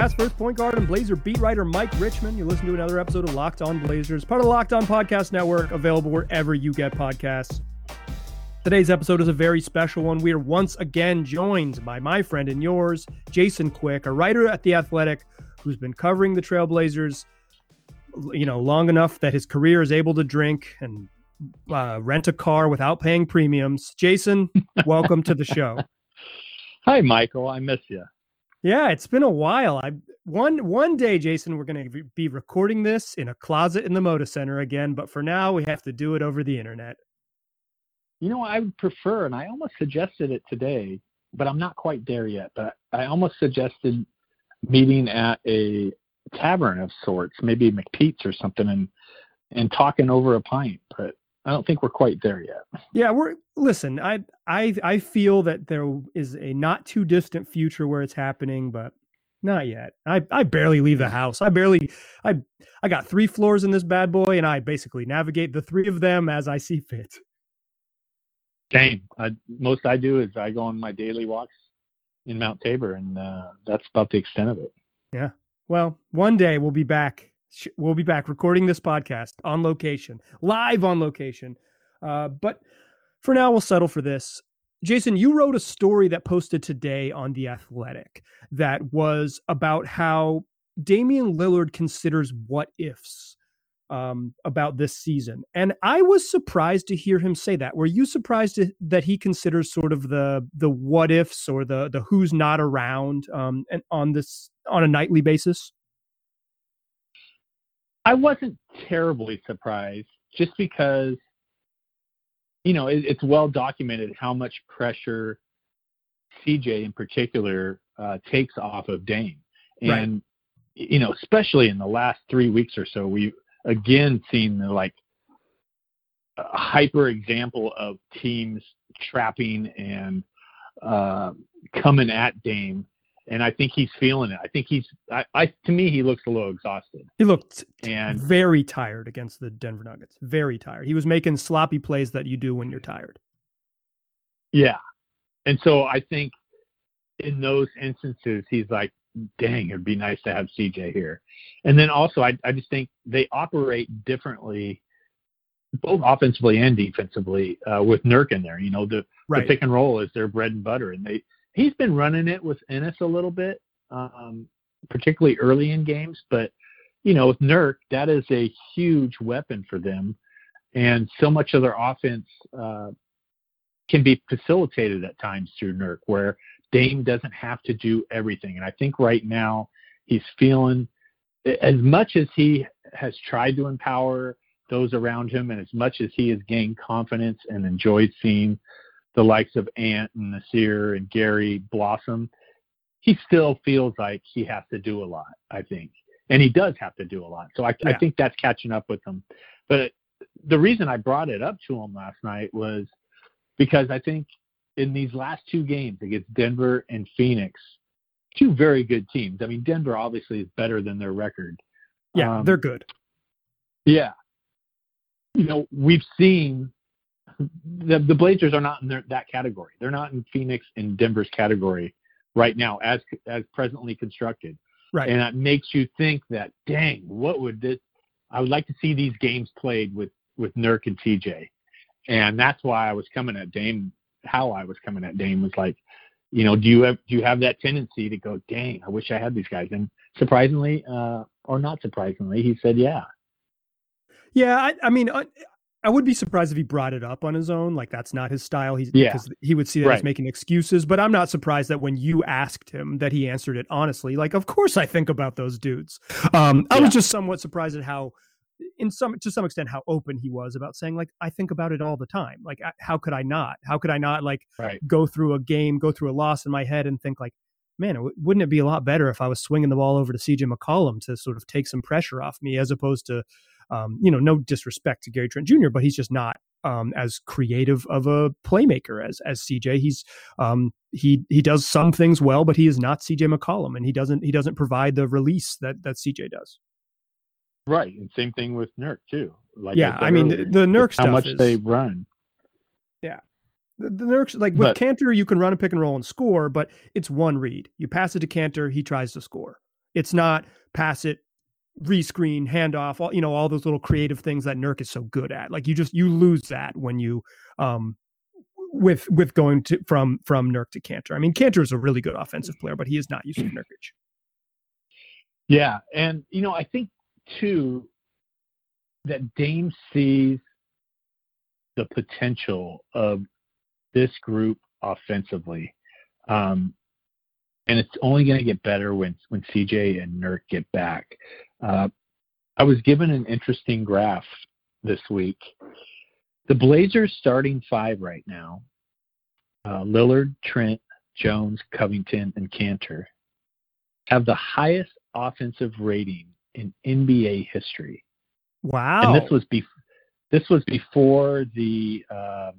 past first point guard and Blazer beat writer Mike Richman. You listen to another episode of Locked On Blazers, part of the Locked On Podcast Network, available wherever you get podcasts. Today's episode is a very special one. We are once again joined by my friend and yours, Jason Quick, a writer at The Athletic who's been covering the Trailblazers, you know, long enough that his career is able to drink and uh, rent a car without paying premiums. Jason, welcome to the show. Hi, Michael. I miss you. Yeah, it's been a while. I one one day, Jason, we're going to be recording this in a closet in the Moda Center again, but for now, we have to do it over the internet. You know, I would prefer, and I almost suggested it today, but I'm not quite there yet. But I almost suggested meeting at a tavern of sorts, maybe McPete's or something, and and talking over a pint. But I don't think we're quite there yet. Yeah, we're listen. I I I feel that there is a not too distant future where it's happening, but not yet. I I barely leave the house. I barely I I got three floors in this bad boy, and I basically navigate the three of them as I see fit. Same. I, most I do is I go on my daily walks in Mount Tabor, and uh, that's about the extent of it. Yeah. Well, one day we'll be back we'll be back recording this podcast on location, live on location. Uh, but for now, we'll settle for this. Jason, you wrote a story that posted today on The Athletic that was about how Damian Lillard considers what ifs um, about this season. And I was surprised to hear him say that. Were you surprised that he considers sort of the the what ifs or the the who's not around um, and on this on a nightly basis? I wasn't terribly surprised just because, you know, it, it's well documented how much pressure CJ in particular uh, takes off of Dame. And, right. you know, especially in the last three weeks or so, we've again seen the like a hyper example of teams trapping and uh, coming at Dame and I think he's feeling it. I think he's. I, I to me, he looks a little exhausted. He looked and very tired against the Denver Nuggets. Very tired. He was making sloppy plays that you do when you're tired. Yeah, and so I think in those instances, he's like, "Dang, it'd be nice to have CJ here." And then also, I I just think they operate differently, both offensively and defensively, uh, with Nurk in there. You know, the right. the pick and roll is their bread and butter, and they he's been running it with Enes a little bit, um, particularly early in games. But you know, with Nurk, that is a huge weapon for them, and so much of their offense uh, can be facilitated at times through Nurk, where Dame doesn't have to do everything. And I think right now he's feeling as much as he has tried to empower those around him, and as much as he has gained confidence and enjoyed seeing the likes of Ant and Nassir and Gary blossom, he still feels like he has to do a lot, I think. And he does have to do a lot. So I, yeah. I think that's catching up with him. But the reason I brought it up to him last night was because I think in these last two games against Denver and Phoenix, two very good teams. I mean, Denver obviously is better than their record. Yeah, um, they're good. Yeah. You know, we've seen the the Blazers are not in their, that category. They're not in Phoenix and Denver's category right now, as as presently constructed. Right. And that makes you think that, dang, what would this? I would like to see these games played with with Nurk and CJ, and that's why I was coming at Dame. How I was coming at Dame was like, you know, do you have do you have that tendency to go, dang, I wish I had these guys? And surprisingly, uh, or not surprisingly, he said, yeah. Yeah, I, I mean, uh, I would be surprised if he brought it up on his own. Like that's not his style. He's yeah. because he would see that right. as making excuses. But I'm not surprised that when you asked him that he answered it honestly. Like, of course I think about those dudes. Um, I was just somewhat surprised at how, in some to some extent, how open he was about saying like I think about it all the time. Like, how could I not? How could I not like right. go through a game, go through a loss in my head, and think like, man, wouldn't it be a lot better if I was swinging the ball over to CJ McCollum to sort of take some pressure off me as opposed to um, you know, no disrespect to Gary Trent Jr., but he's just not um, as creative of a playmaker as as CJ. He's um, he he does some things well, but he is not CJ McCollum, and he doesn't he doesn't provide the release that that CJ does. Right, and same thing with Nurk too. Like yeah, I, I mean earlier, the, the Nurk how much is, they run. Yeah, the, the Nurks like with but, Kanter, you can run a pick and roll and score, but it's one read. You pass it to Kanter, he tries to score. It's not pass it, rescreen, handoff, all you know, all those little creative things that Nurk is so good at. Like you just you lose that when you um with with going to from from Nurk to Kanter. I mean, Kanter is a really good offensive player, but he is not using Nurkic. Yeah, and you know, I think too that Dame sees the potential of this group offensively. Um, and it's only going to get better when when CJ and Nurk get back. Uh, I was given an interesting graph this week. The Blazers starting five right now: uh, Lillard, Trent, Jones, Covington, and Kanter have the highest offensive rating in NBA history. Wow! And this was be- this was before the uh,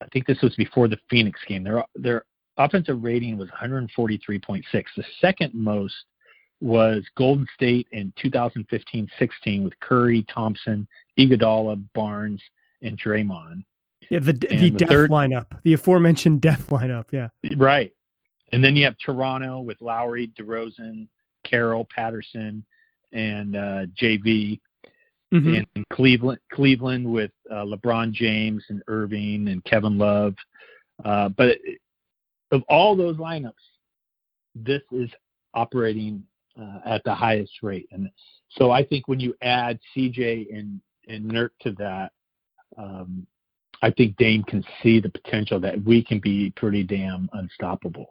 I think this was before the Phoenix game. Their their offensive rating was 143.6. The second most was Golden State in 2015-16 with Curry, Thompson, Iguodala, Barnes, and Draymond. Yeah, the the, the death third, lineup, the aforementioned death lineup. Yeah, right. And then you have Toronto with Lowry, DeRozan, Carroll, Patterson, and uh, JV. Mm-hmm. And Cleveland, Cleveland with uh, LeBron James and Irving and Kevin Love. Uh, but of all those lineups, this is operating uh, at the highest rate. And so I think when you add CJ and and Nurk to that, um, I think Dame can see the potential that we can be pretty damn unstoppable.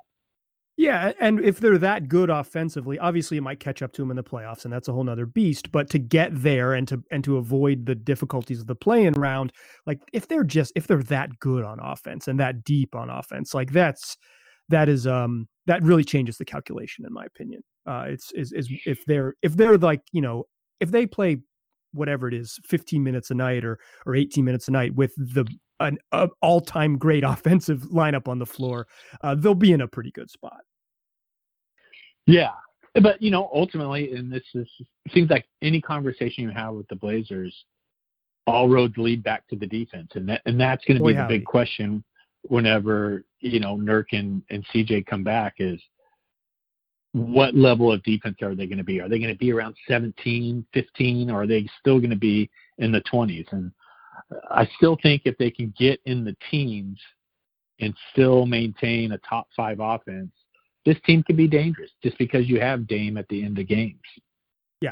Yeah, and if they're that good offensively, obviously it might catch up to them in the playoffs, and that's a whole nother beast. But to get there and to and to avoid the difficulties of the play-in round, like if they're just if they're that good on offense and that deep on offense, like that's that is um that really changes the calculation in my opinion. Uh, it's is is if they're if they're like you know if they play whatever it is 15 minutes a night or or 18 minutes a night with the an all-time great offensive lineup on the floor, uh, they'll be in a pretty good spot. Yeah, but you know, ultimately, and this is seems like any conversation you have with the Blazers, all roads lead back to the defense, and that and that's going to be the big question whenever you know Nurk and, and CJ come back is what level of defense are they going to be? Are they going to be around 17, 15, or are they still going to be in the 20s? And I still think if they can get in the teens and still maintain a top five offense, this team can be dangerous just because you have Dame at the end of games. Yeah,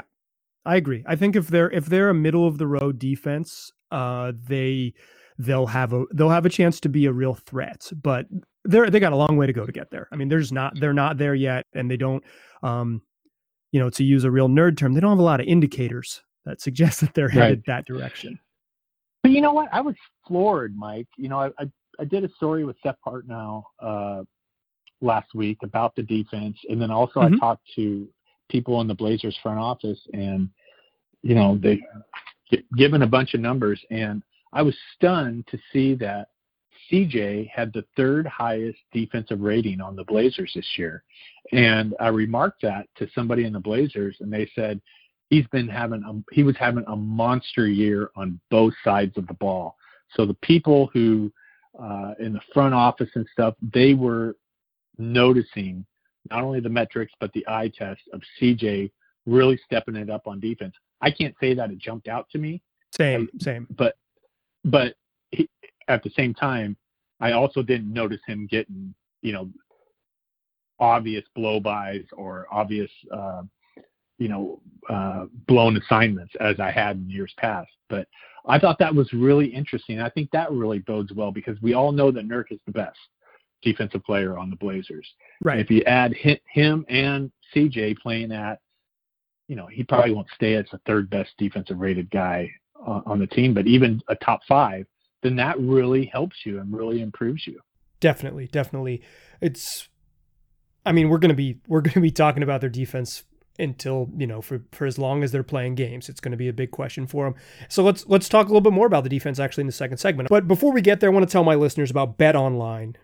I agree. I think if they're if they're a middle of the road defense, uh, they they'll have a they'll have a chance to be a real threat. But they're they got a long way to go to get there. I mean, they're just not they're not there yet, and they don't, um, you know, to use a real nerd term, they don't have a lot of indicators that suggest that they're headed right. that direction. But you know what? I was floored, Mike. You know, I I, I did a story with Seth Partnow uh, last week about the defense, and then also mm-hmm. I talked to people in the Blazers front office, and you know they given a bunch of numbers, and I was stunned to see that CJ had the third highest defensive rating on the Blazers this year, and I remarked that to somebody in the Blazers, and they said he's been having a, he was having a monster year on both sides of the ball. So the people who uh, in the front office and stuff, they were noticing not only the metrics but the eye test of CJ really stepping it up on defense. I can't say that it jumped out to me. Same, same. But but he, at the same time, I also didn't notice him getting you know obvious blow-bys or obvious uh, you know, uh, blown assignments as I had in years past. But I thought that was really interesting. I think that really bodes well because we all know that Nurk is the best defensive player on the Blazers. Right. if you add him and CJ playing at, you know, he probably won't stay as the third best defensive rated guy on, the team, but even a top five, then that really helps you and really improves you. Definitely, definitely. It's I mean, we're going to be we're to be talking about their defense until you know for for as long as they're playing games. It's going to be a big question for them so let's let's talk a little bit more about the defense actually in the second segment. But before we get there i want to tell my listeners about bet online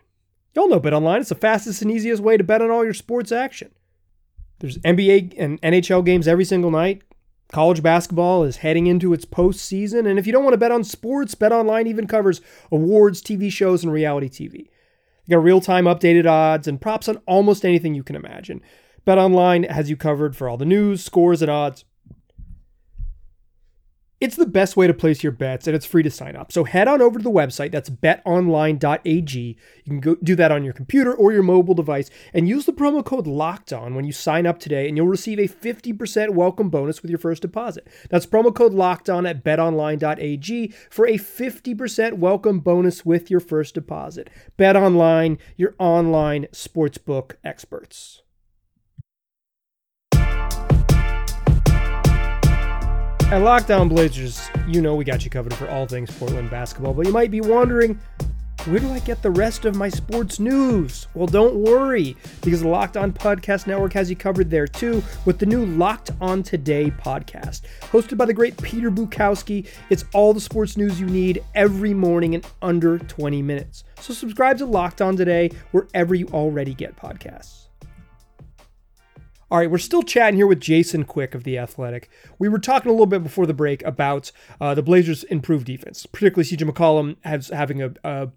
y'all know bet online it's the fastest and easiest way to bet on all your sports action. There's nba and nhl games every single night college basketball is heading into its postseason and if you don't want to bet on sports bet online even covers awards tv shows and reality tv you got real-time updated odds and props on almost anything you can imagine. Bet Online has you covered for all the news, scores, and odds it's the best way to place your bets and it's free to sign up. So head on over to the website. That's betonline.ag. You can go do that on your computer or your mobile device and use the promo code locked on when you sign up today and you'll receive a 50% welcome bonus with your first deposit. That's promo code locked on at betonline.ag for a 50% welcome bonus with your first deposit. BetOnline, your online sportsbook experts. At Locked On Blazers, you know we got you covered for all things Portland basketball, but you might be wondering, where do I get the rest of my sports news? Well, don't worry, because the Locked On Podcast Network has you covered there too with the new Locked On Today podcast. Hosted by the great Peter Bukowski, it's all the sports news you need every morning in under 20 minutes. So subscribe to Locked On Today wherever you already get podcasts. All right, we're still chatting here with Jason Quick of The Athletic. We were talking a little bit before the break about uh, the Blazers' improved defense, particularly CJ McCollum has having a, a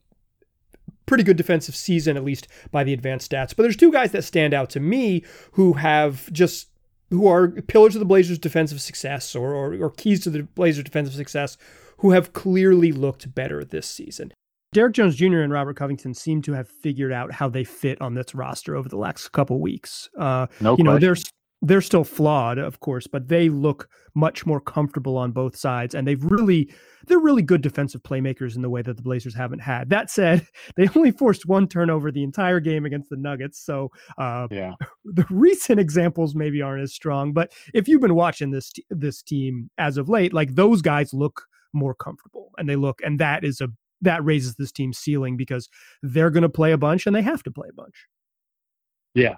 pretty good defensive season, at least by the advanced stats. But there's two guys that stand out to me who have just who are pillars of the Blazers' defensive success or, or, or keys to the Blazers' defensive success who have clearly looked better this season. Derrick Jones Jr. and Robert Covington seem to have figured out how they fit on this roster over the last couple weeks. Uh, no you know, they're they're still flawed, of course, but they look much more comfortable on both sides, and they've really they're really good defensive playmakers in the way that the Blazers haven't had. That said, they only forced one turnover the entire game against the Nuggets, so uh, yeah, the recent examples maybe aren't as strong. But if you've been watching this this team as of late, like those guys look more comfortable, and they look, and that is a that raises this team's ceiling because they're going to play a bunch and they have to play a bunch. Yeah.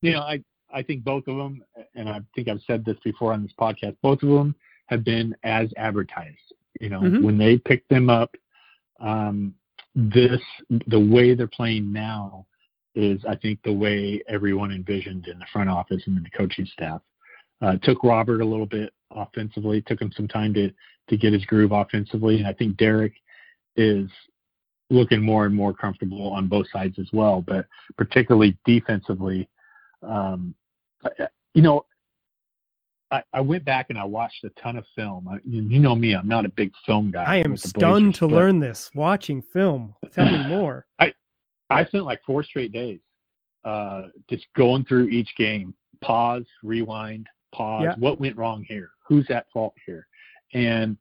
You know, I, I think both of them, and I think I've said this before on this podcast, both of them have been as advertised. You know, mm-hmm. when they picked them up, um, this, the way they're playing now is, I think, the way everyone envisioned in the front office and in the coaching staff. Uh, took Robert a little bit offensively, took him some time to, to get his groove offensively. And I think Derrick is looking more and more comfortable on both sides as well, but particularly defensively. Um, you know, I, I, went back and I watched a ton of film. I, you know me, I'm not a big film guy. I am stunned Blazers, to learn this watching film. Tell me more. I I spent like four straight days uh, just going through each game, pause, rewind, pause. Yeah. What went wrong here? Who's at fault here? And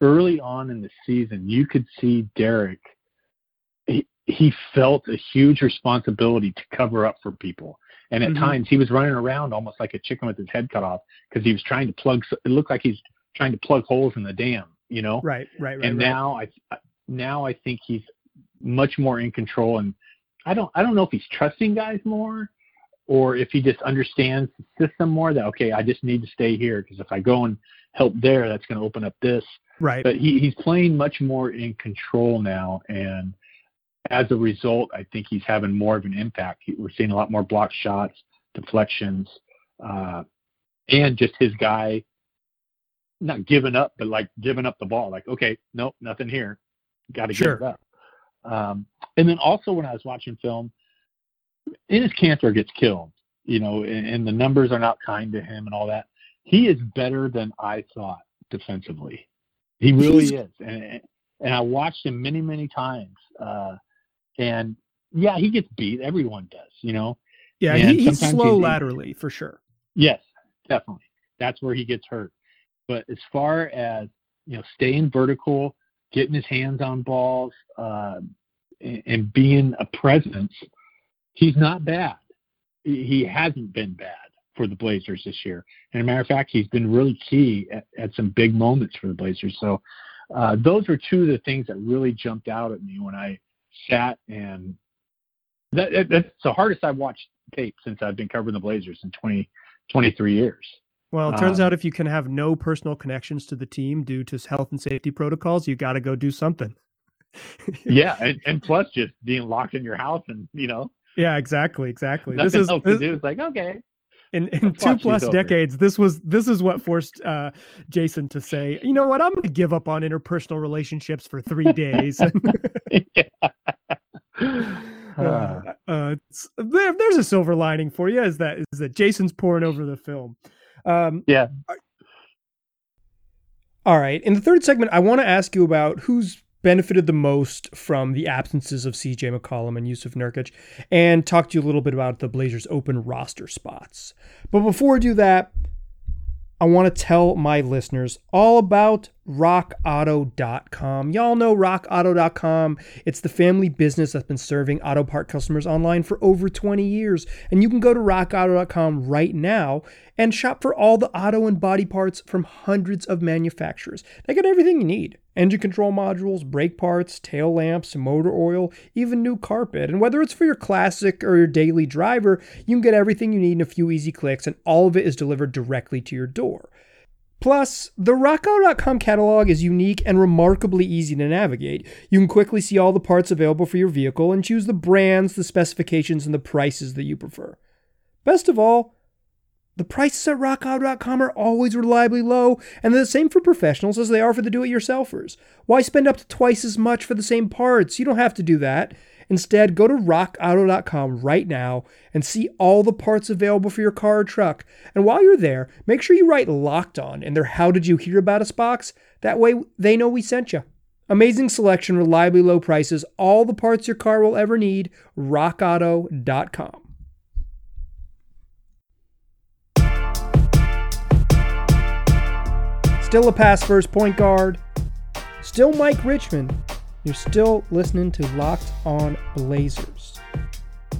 early on in the season, you could see Derrick. He, he felt a huge responsibility to cover up for people. And at mm-hmm. times he was running around almost like a chicken with his head cut off because he was trying to plug. It looked like he's trying to plug holes in the dam, you know. Right, right, right. And right. now I, now I think he's much more in control. And I don't, I don't know if he's trusting guys more, or if he just understands the system more. That okay, I just need to stay here because if I go and help there, that's going to open up this. Right. But he, he's playing much more in control now, and as a result, I think he's having more of an impact. We're seeing a lot more block shots, deflections, uh, and just his guy not giving up, but like giving up the ball. Like, okay, nope, nothing here. Got to sure. give it up. Um, and then also when I was watching film, Enes Kanter gets killed, you know, and, and the numbers are not kind to him and all that. He is better than I thought defensively. He really He's, is, and and I watched him many many times. Uh, and yeah, he gets beat. Everyone does, you know. Yeah, he, he's slow laterally for sure. Yes, definitely. That's where he gets hurt. But as far as you know, staying vertical, getting his hands on balls, uh, and, and being a presence, he's not bad. He hasn't been bad for the Blazers this year. And a matter of fact, he's been really key at, at some big moments for the Blazers. So uh, those are two of the things that really jumped out at me when I sat and that, that, that's the hardest I've watched tape since I've been covering the Blazers in 20, 23 years. Well, it turns um, out if you can have no personal connections to the team due to health and safety protocols, you got to go do something. yeah, and, and plus just being locked in your house and you know. Yeah, exactly, exactly. Nothing this is else this, to do. It's like okay, in, in two plus decades this was this is what forced uh, jason to say you know what i'm going to give up on interpersonal relationships for three days Uh, uh, there, there's a silver lining for you. Is that is that Jason's pouring over the film? Um, yeah. All right. In the third segment, I want to ask you about who's benefited the most from the absences of CJ McCollum and Yusuf Nurkic, and talk to you a little bit about the Blazers' open roster spots. But before I do that, I want to tell my listeners all about rockauto.com. Y'all know rockauto.com. It's the family business that's been serving auto part customers online for over 20 years. And you can go to rockauto.com right now and shop for all the auto and body parts from hundreds of manufacturers. They got everything you need engine control modules, brake parts, tail lamps, motor oil, even new carpet. And whether it's for your classic or your daily driver, you can get everything you need in a few easy clicks, and all of it is delivered directly to your door. Plus, the rockauto.com catalog is unique and remarkably easy to navigate. You can quickly see all the parts available for your vehicle and choose the brands, the specifications, and the prices that you prefer. Best of all, the prices at rockauto.com are always reliably low, and they're the same for professionals as they are for the do it yourselfers. Why spend up to twice as much for the same parts? You don't have to do that. Instead, go to rockauto.com right now and see all the parts available for your car or truck. And while you're there, make sure you write locked on in their How Did You Hear About Us box. That way they know we sent you. Amazing selection, reliably low prices, all the parts your car will ever need. RockAuto.com. Still a pass first point guard. Still Mike Richman. You're still listening to Locked On Blazers.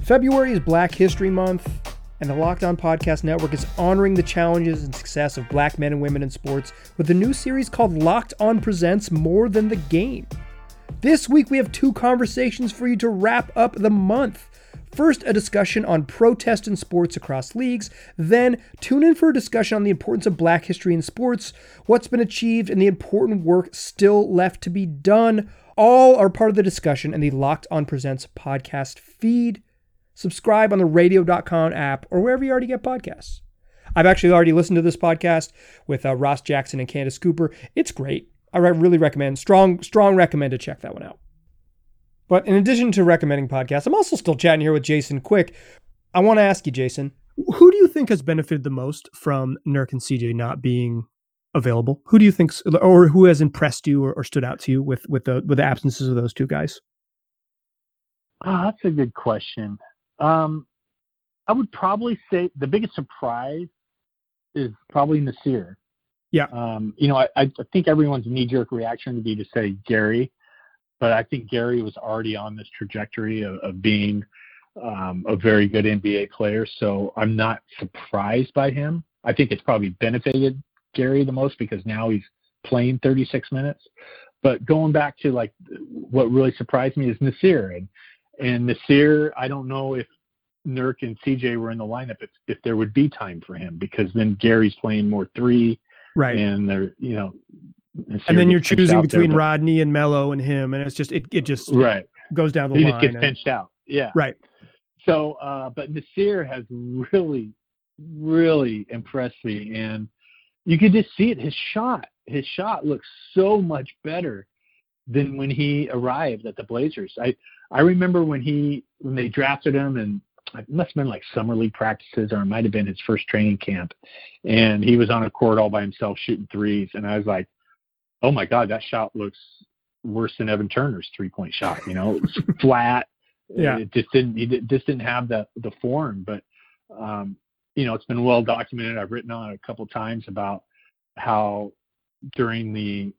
February is Black History Month, and the Locked On Podcast Network is honoring the challenges and success of black men and women in sports with a new series called Locked On Presents More Than the Game. This week, we have two conversations for you to wrap up the month. First, a discussion on protest in sports across leagues. Then, tune in for a discussion on the importance of black history in sports, what's been achieved, and the important work still left to be done. All are part of the discussion in the Locked On Presents podcast feed. Subscribe on the radio.com app or wherever you already get podcasts. I've actually already listened to this podcast with uh, Ross Jackson and Candace Cooper. It's great. I really recommend, strong, strong recommend to check that one out. But in addition to recommending podcasts, I'm also still chatting here with Jason Quick. I want to ask you, Jason, who do you think has benefited the most from Nurk and CJ not being available? Who do you think, or who has impressed you or, or stood out to you with with the with the absences of those two guys? Oh, that's a good question. Um, I would probably say the biggest surprise is probably Nassir. Yeah. Um, you know, I, I think everyone's knee jerk reaction would be to say Gary, but I think Gary was already on this trajectory of, of being um, a very good NBA player. So I'm not surprised by him. I think it's probably benefited Gary the most because now he's playing 36 minutes. But going back to like what really surprised me is Nassir and and Nassir. I don't know if Nurk and CJ were in the lineup if if there would be time for him because then Gary's playing more three, right? And they're you know and then you're choosing between there, Rodney and Melo and him, and it's just it it just right goes down the he line. He just gets pinched out. Yeah. Right. So, uh, but Nassir has really, really impressed me, and you could just see it. His shot, his shot looks so much better than when he arrived at the Blazers. I I remember when he when they drafted him, and it must have been like summer league practices, or it might have been his first training camp, and he was on a court all by himself shooting threes, and I was like oh my God, that shot looks worse than Evan Turner's three point shot. You know, it was flat. Yeah. It just didn't, it just didn't have the, the form, but, um, you know, it's been well documented. I've written on it a couple times about how during the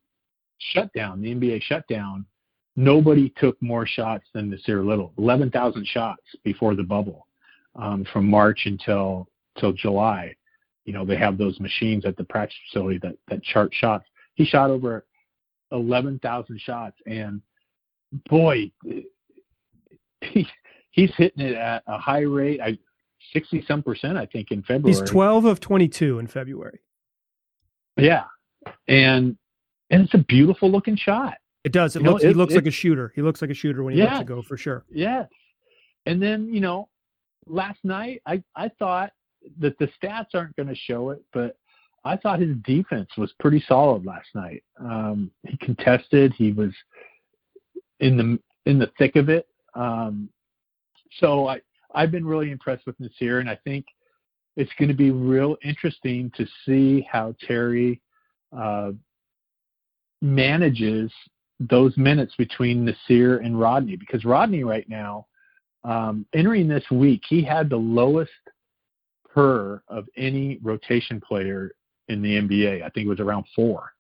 shutdown, the NBA shutdown, nobody took more shots than Nassir Little. 11,000 shots before the bubble, um, from March until till July. You know, they have those machines at the practice facility that that chart shots he shot over 11,000 shots, and boy, he, he's hitting it at a high rate. I 60 some percent, I think, in February. He's 12 of 22 in February. Yeah, and and it's a beautiful looking shot. It does. It you looks. Know, it, he looks it, like a shooter. He looks like a shooter when he yes, lets it go for sure. Yes. And then you know, last night I I thought that the stats aren't going to show it, but I thought his defense was pretty solid last night. Um, he contested. He was in the in the thick of it. Um, so I I've been really impressed with Nassir, and I think it's going to be real interesting to see how Terry uh, manages those minutes between Nassir and Rodney because Rodney right now, um, entering this week, he had the lowest PER of any rotation player in the NBA. I think it was around four.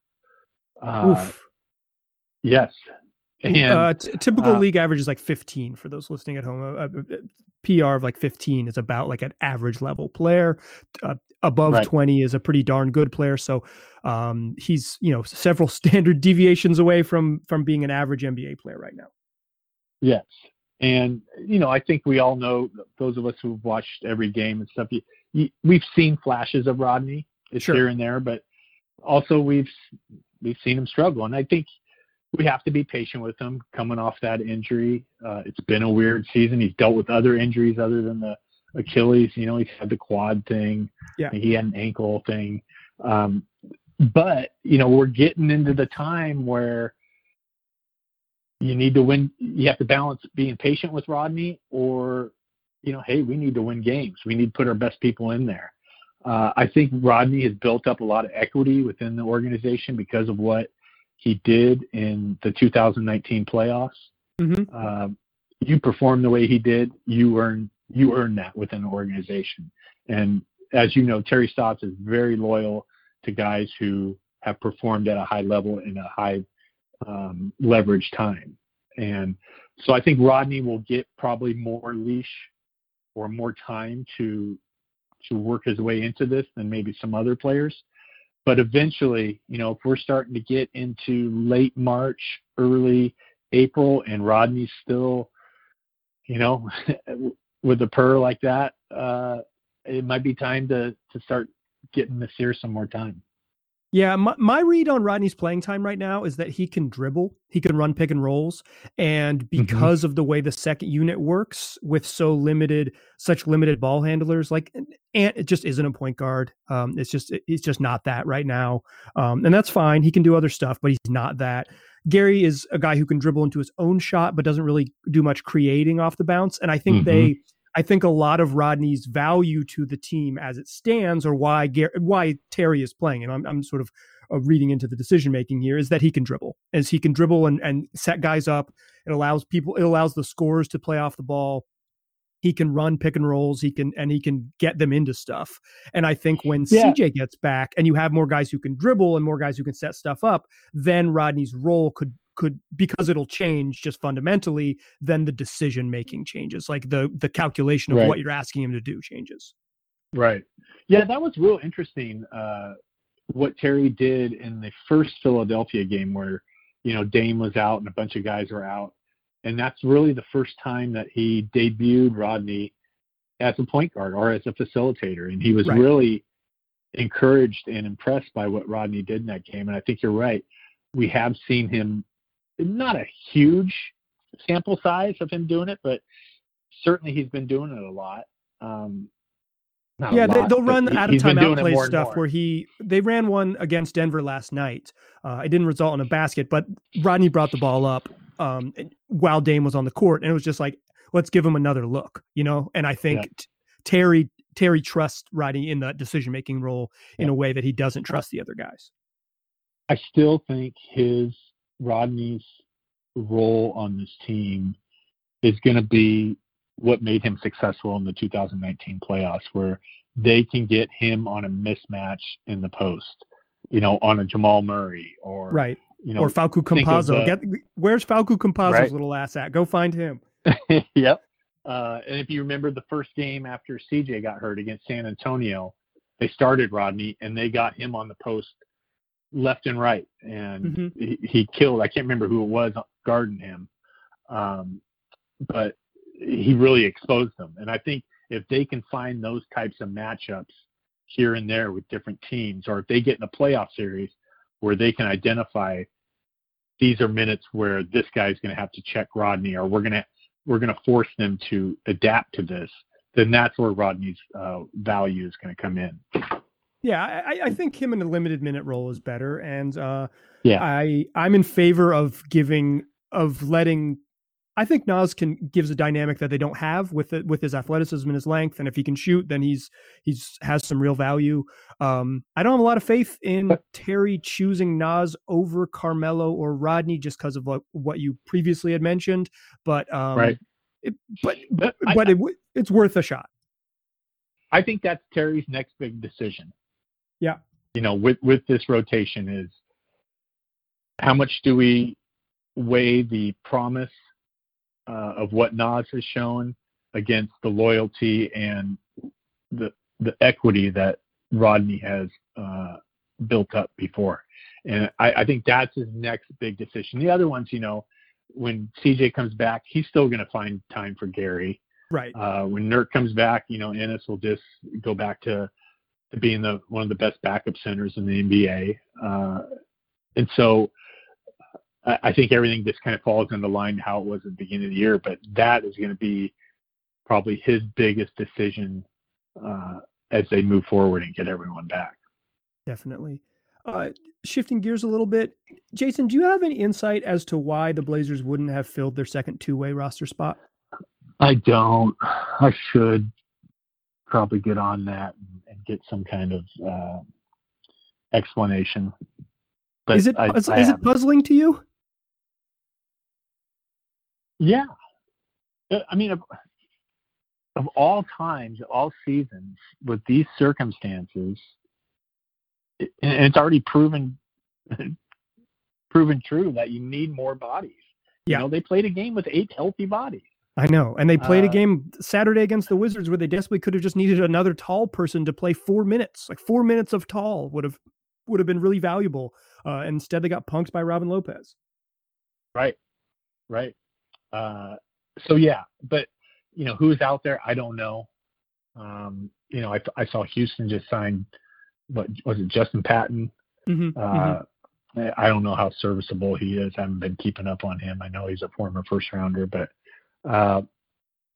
Uh, yes. And, uh, t- typical uh, league average is like 15 for those listening at home. Uh, uh, PER of like 15 is about like an average level player. Uh, above right. 20 is a pretty darn good player. So um, he's you know several standard deviations away from from being an average NBA player right now. Yes, and you know I think we all know those of us who've watched every game and stuff. You, you, we've seen flashes of Rodney it's sure. here and there, but also we've we've seen him struggle, and I think we have to be patient with him coming off that injury. Uh, it's been a weird season. He's dealt with other injuries other than the Achilles. You know, he's had the quad thing. Yeah. He had an ankle thing. Um, but you know, we're getting into the time where you need to win. You have to balance being patient with Rodney, or you know, hey, we need to win games. We need to put our best people in there. Uh, I think Rodney has built up a lot of equity within the organization because of what he did in the 2019 playoffs. Mm-hmm. Uh, you perform the way he did, you earn you earn that within the organization. And as you know, Terry Stotts is very loyal to guys who have performed at a high level in a high um, leverage time. And so I think Rodney will get probably more leash or more time to to work his way into this than maybe some other players. But eventually, you know, if we're starting to get into late March, early April, and Rodney's still, you know, with a PER like that, uh, it might be time to to start getting Nassir some more time. Yeah, my, my read on Rodney's playing time right now is that he can dribble, he can run pick and rolls, and mm-hmm. because mm-hmm. of the way the second unit works with so limited, such limited ball handlers, like Ant, it just isn't a point guard. Um, it's just it's just not that right now, um, and that's fine. He can do other stuff, but he's not that. Gary is a guy who can dribble into his own shot, but doesn't really do much creating off the bounce. And I think mm-hmm. they I think a lot of Rodney's value to the team as it stands, or why why Terry is playing, and I'm, I'm sort of uh, reading into the decision making here, is that he can dribble, as he can dribble and, and set guys up. It allows people, it allows the scorers to play off the ball. He can run pick and rolls. He can and he can get them into stuff. And I think when yeah. CJ gets back, and you have more guys who can dribble and more guys who can set stuff up, then Rodney's role could could because it'll change just fundamentally then the decision making changes like the the calculation of right. what you're asking him to do changes. Right. Yeah that was real interesting uh, what terry did in the first philadelphia game where you know dame was out and a bunch of guys were out. And that's really the first time that he debuted rodney as a point guard or as a facilitator. And he was right. really encouraged and impressed by what rodney did in that game. And i think you're right. We have seen him not a huge sample size of him doing it, but certainly he's been doing it a lot. Um, yeah, lot, they, will run out of timeout play stuff where he they ran one against Denver last night. Uh, it didn't result in a basket, but Rodney brought the ball up um, while Dame was on the court, and it was just like, let's give him another look, you know. And I think yeah. Terry Terry trusts Rodney in the decision making role in yeah. a way that he doesn't trust the other guys. I still think his Rodney's role on this team is going to be what made him successful in the 2019 playoffs, where they can get him on a mismatch in the post, you know, on a Jamal Murray or right, you know, or Facu Campazzo. Get where's Facu Campazzo's right? little ass at? Go find him. yep. Uh, and if you remember the first game after CJ got hurt against San Antonio, they started Rodney and they got him on the post left and right, and mm-hmm. he, he, killed. I can't remember who it was guarding him, um, but he really exposed them. And I think if they can find those types of matchups here and there with different teams, or if they get in a playoff series where they can identify these are minutes where this guy's going to have to check Rodney, or we're going to we're going to force them to adapt to this, then that's where Rodney's uh, value is going to come in. Yeah, I, I, think him in a limited minute role is better, and uh, yeah, I I'm in favor of giving of letting. I think Naz can gives a dynamic that they don't have with it, with his athleticism and his length, and if he can shoot, then he's he's has some real value. Um, I don't have a lot of faith in Terry choosing Naz over Carmelo or Rodney just because of what, what you previously had mentioned, but um, right. It, but but, but it, it's worth a shot. I think that's Terry's next big decision. Yeah. You know, with with this rotation is how much do we weigh the promise uh, of what Naz has shown against the loyalty and the the equity that Rodney has uh, built up before. And I, I think that's his next big decision. The other ones, you know, when CJ comes back, he's still going to find time for Gary. Right. Uh, when Nurk comes back, you know, Enes will just go back to to being the one of the best backup centers in the NBA. Uh, and so I, I think everything just kind of falls into line how it was at the beginning of the year. But that is going to be probably his biggest decision uh, as they move forward and get everyone back. Definitely. Uh, shifting gears a little bit, Jason, do you have any insight as to why the Blazers wouldn't have filled their second two-way roster spot? I don't. I should probably get on that and, and get some kind of uh, explanation. But is it I, is, I is it puzzling to you? Yeah, uh, I mean, of, of all times, all seasons, with these circumstances, it, and it's already proven proven true that you need more bodies. Yeah. You know, they played a game with eight healthy bodies. I know. And they played uh, a game Saturday against the Wizards where they desperately could have just needed another tall person to play four minutes. Like four minutes of tall would have would have been really valuable. Uh, instead, they got punked by Robin Lopez. Right, right. Uh, so yeah, but you know who's out there? I don't know. Um, you know, I, I saw Houston just signed. What was it? Justin Patton. Mm-hmm, mm-hmm. I don't know how serviceable he is. I haven't been keeping up on him. I know he's a former first rounder, but uh,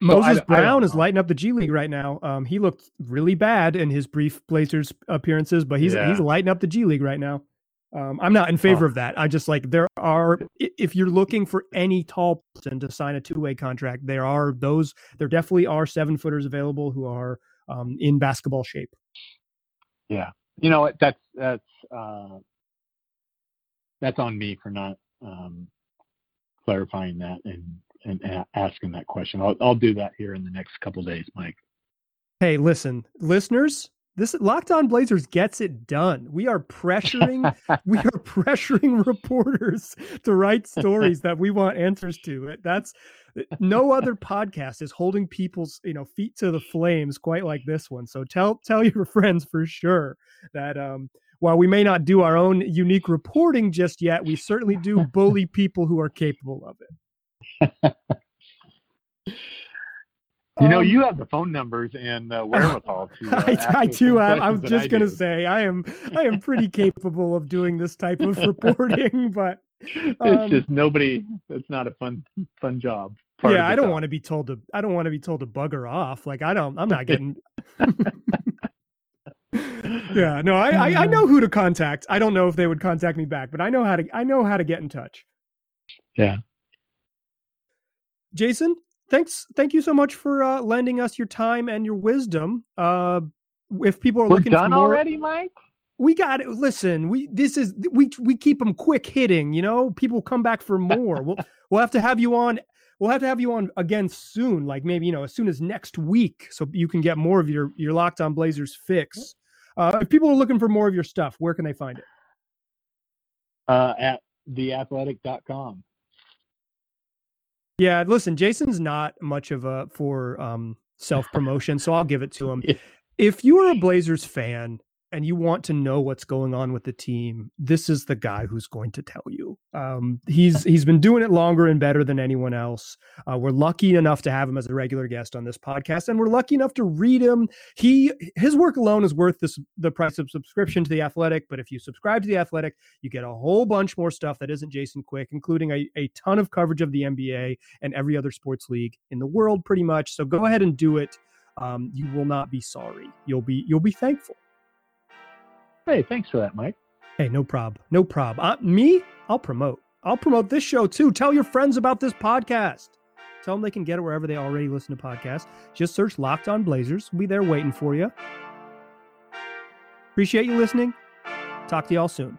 Moses so I, Brown I is lighting up the G League right now. Um, he looked really bad in his brief Blazers appearances, but he's yeah. he's lighting up the G League right now. Um, I'm not in favor oh. of that. I just like there are if you're looking for any tall person to sign a two way contract, there are those. There definitely are seven footers available who are um, in basketball shape. Yeah, you know that's that's uh, that's on me for not um, clarifying that and and a- asking that question. I'll, I'll do that here in the next couple days, Mike. Hey, listen, listeners, this Locked On Blazers gets it done. We are pressuring, we are pressuring reporters to write stories that we want answers to. That's no other podcast is holding people's you know feet to the flames quite like this one. So tell tell your friends for sure that um, while we may not do our own unique reporting just yet, we certainly do bully people who are capable of it. You know, um, you have the phone numbers and uh, wherewithal to. Uh, I, I do. I, I was just going to say I am. I am pretty capable of doing this type of reporting, but um, it's just nobody. It's not a fun fun job. Yeah, I don't want to be told to. I don't want to be told to bugger off. Like I don't. I'm not getting. yeah, no, I, I I know who to contact. I don't know if they would contact me back, but I know how to. I know how to get in touch. Yeah. Jason, thanks. Thank you so much for uh, lending us your time and your wisdom. Uh, if people are We're looking done for more, already, Mike. We got it. Listen, we this is we we keep them quick hitting. You know, people come back for more. we'll we'll have to have you on. We'll have to have you on again soon, like maybe you know as soon as next week, so you can get more of your your locked on Blazers fix. Uh, if people are looking for more of your stuff, where can they find it? Uh, at theathletic.com. Yeah, listen, Jason's not much of a for um, self promotion, so I'll give it to him. If you are a Blazers fan and you want to know what's going on with the team, this is the guy who's going to tell you. Um, he's he's been doing it longer and better than anyone else. Uh, we're lucky enough to have him as a regular guest on this podcast, and we're lucky enough to read him. He his work alone is worth this the price of subscription to the Athletic. But if you subscribe to the Athletic, you get a whole bunch more stuff that isn't Jason Quick, including a, a ton of coverage of the NBA and every other sports league in the world, pretty much. So go ahead and do it. Um, you will not be sorry. You'll be you'll be thankful. Hey, thanks for that, Mike. Hey, no prob. No prob. Uh, me, I'll promote. I'll promote this show too. Tell your friends about this podcast. Tell them they can get it wherever they already listen to podcasts. Just search Locked On Blazers. We'll be there waiting for you. Appreciate you listening. Talk to y'all soon.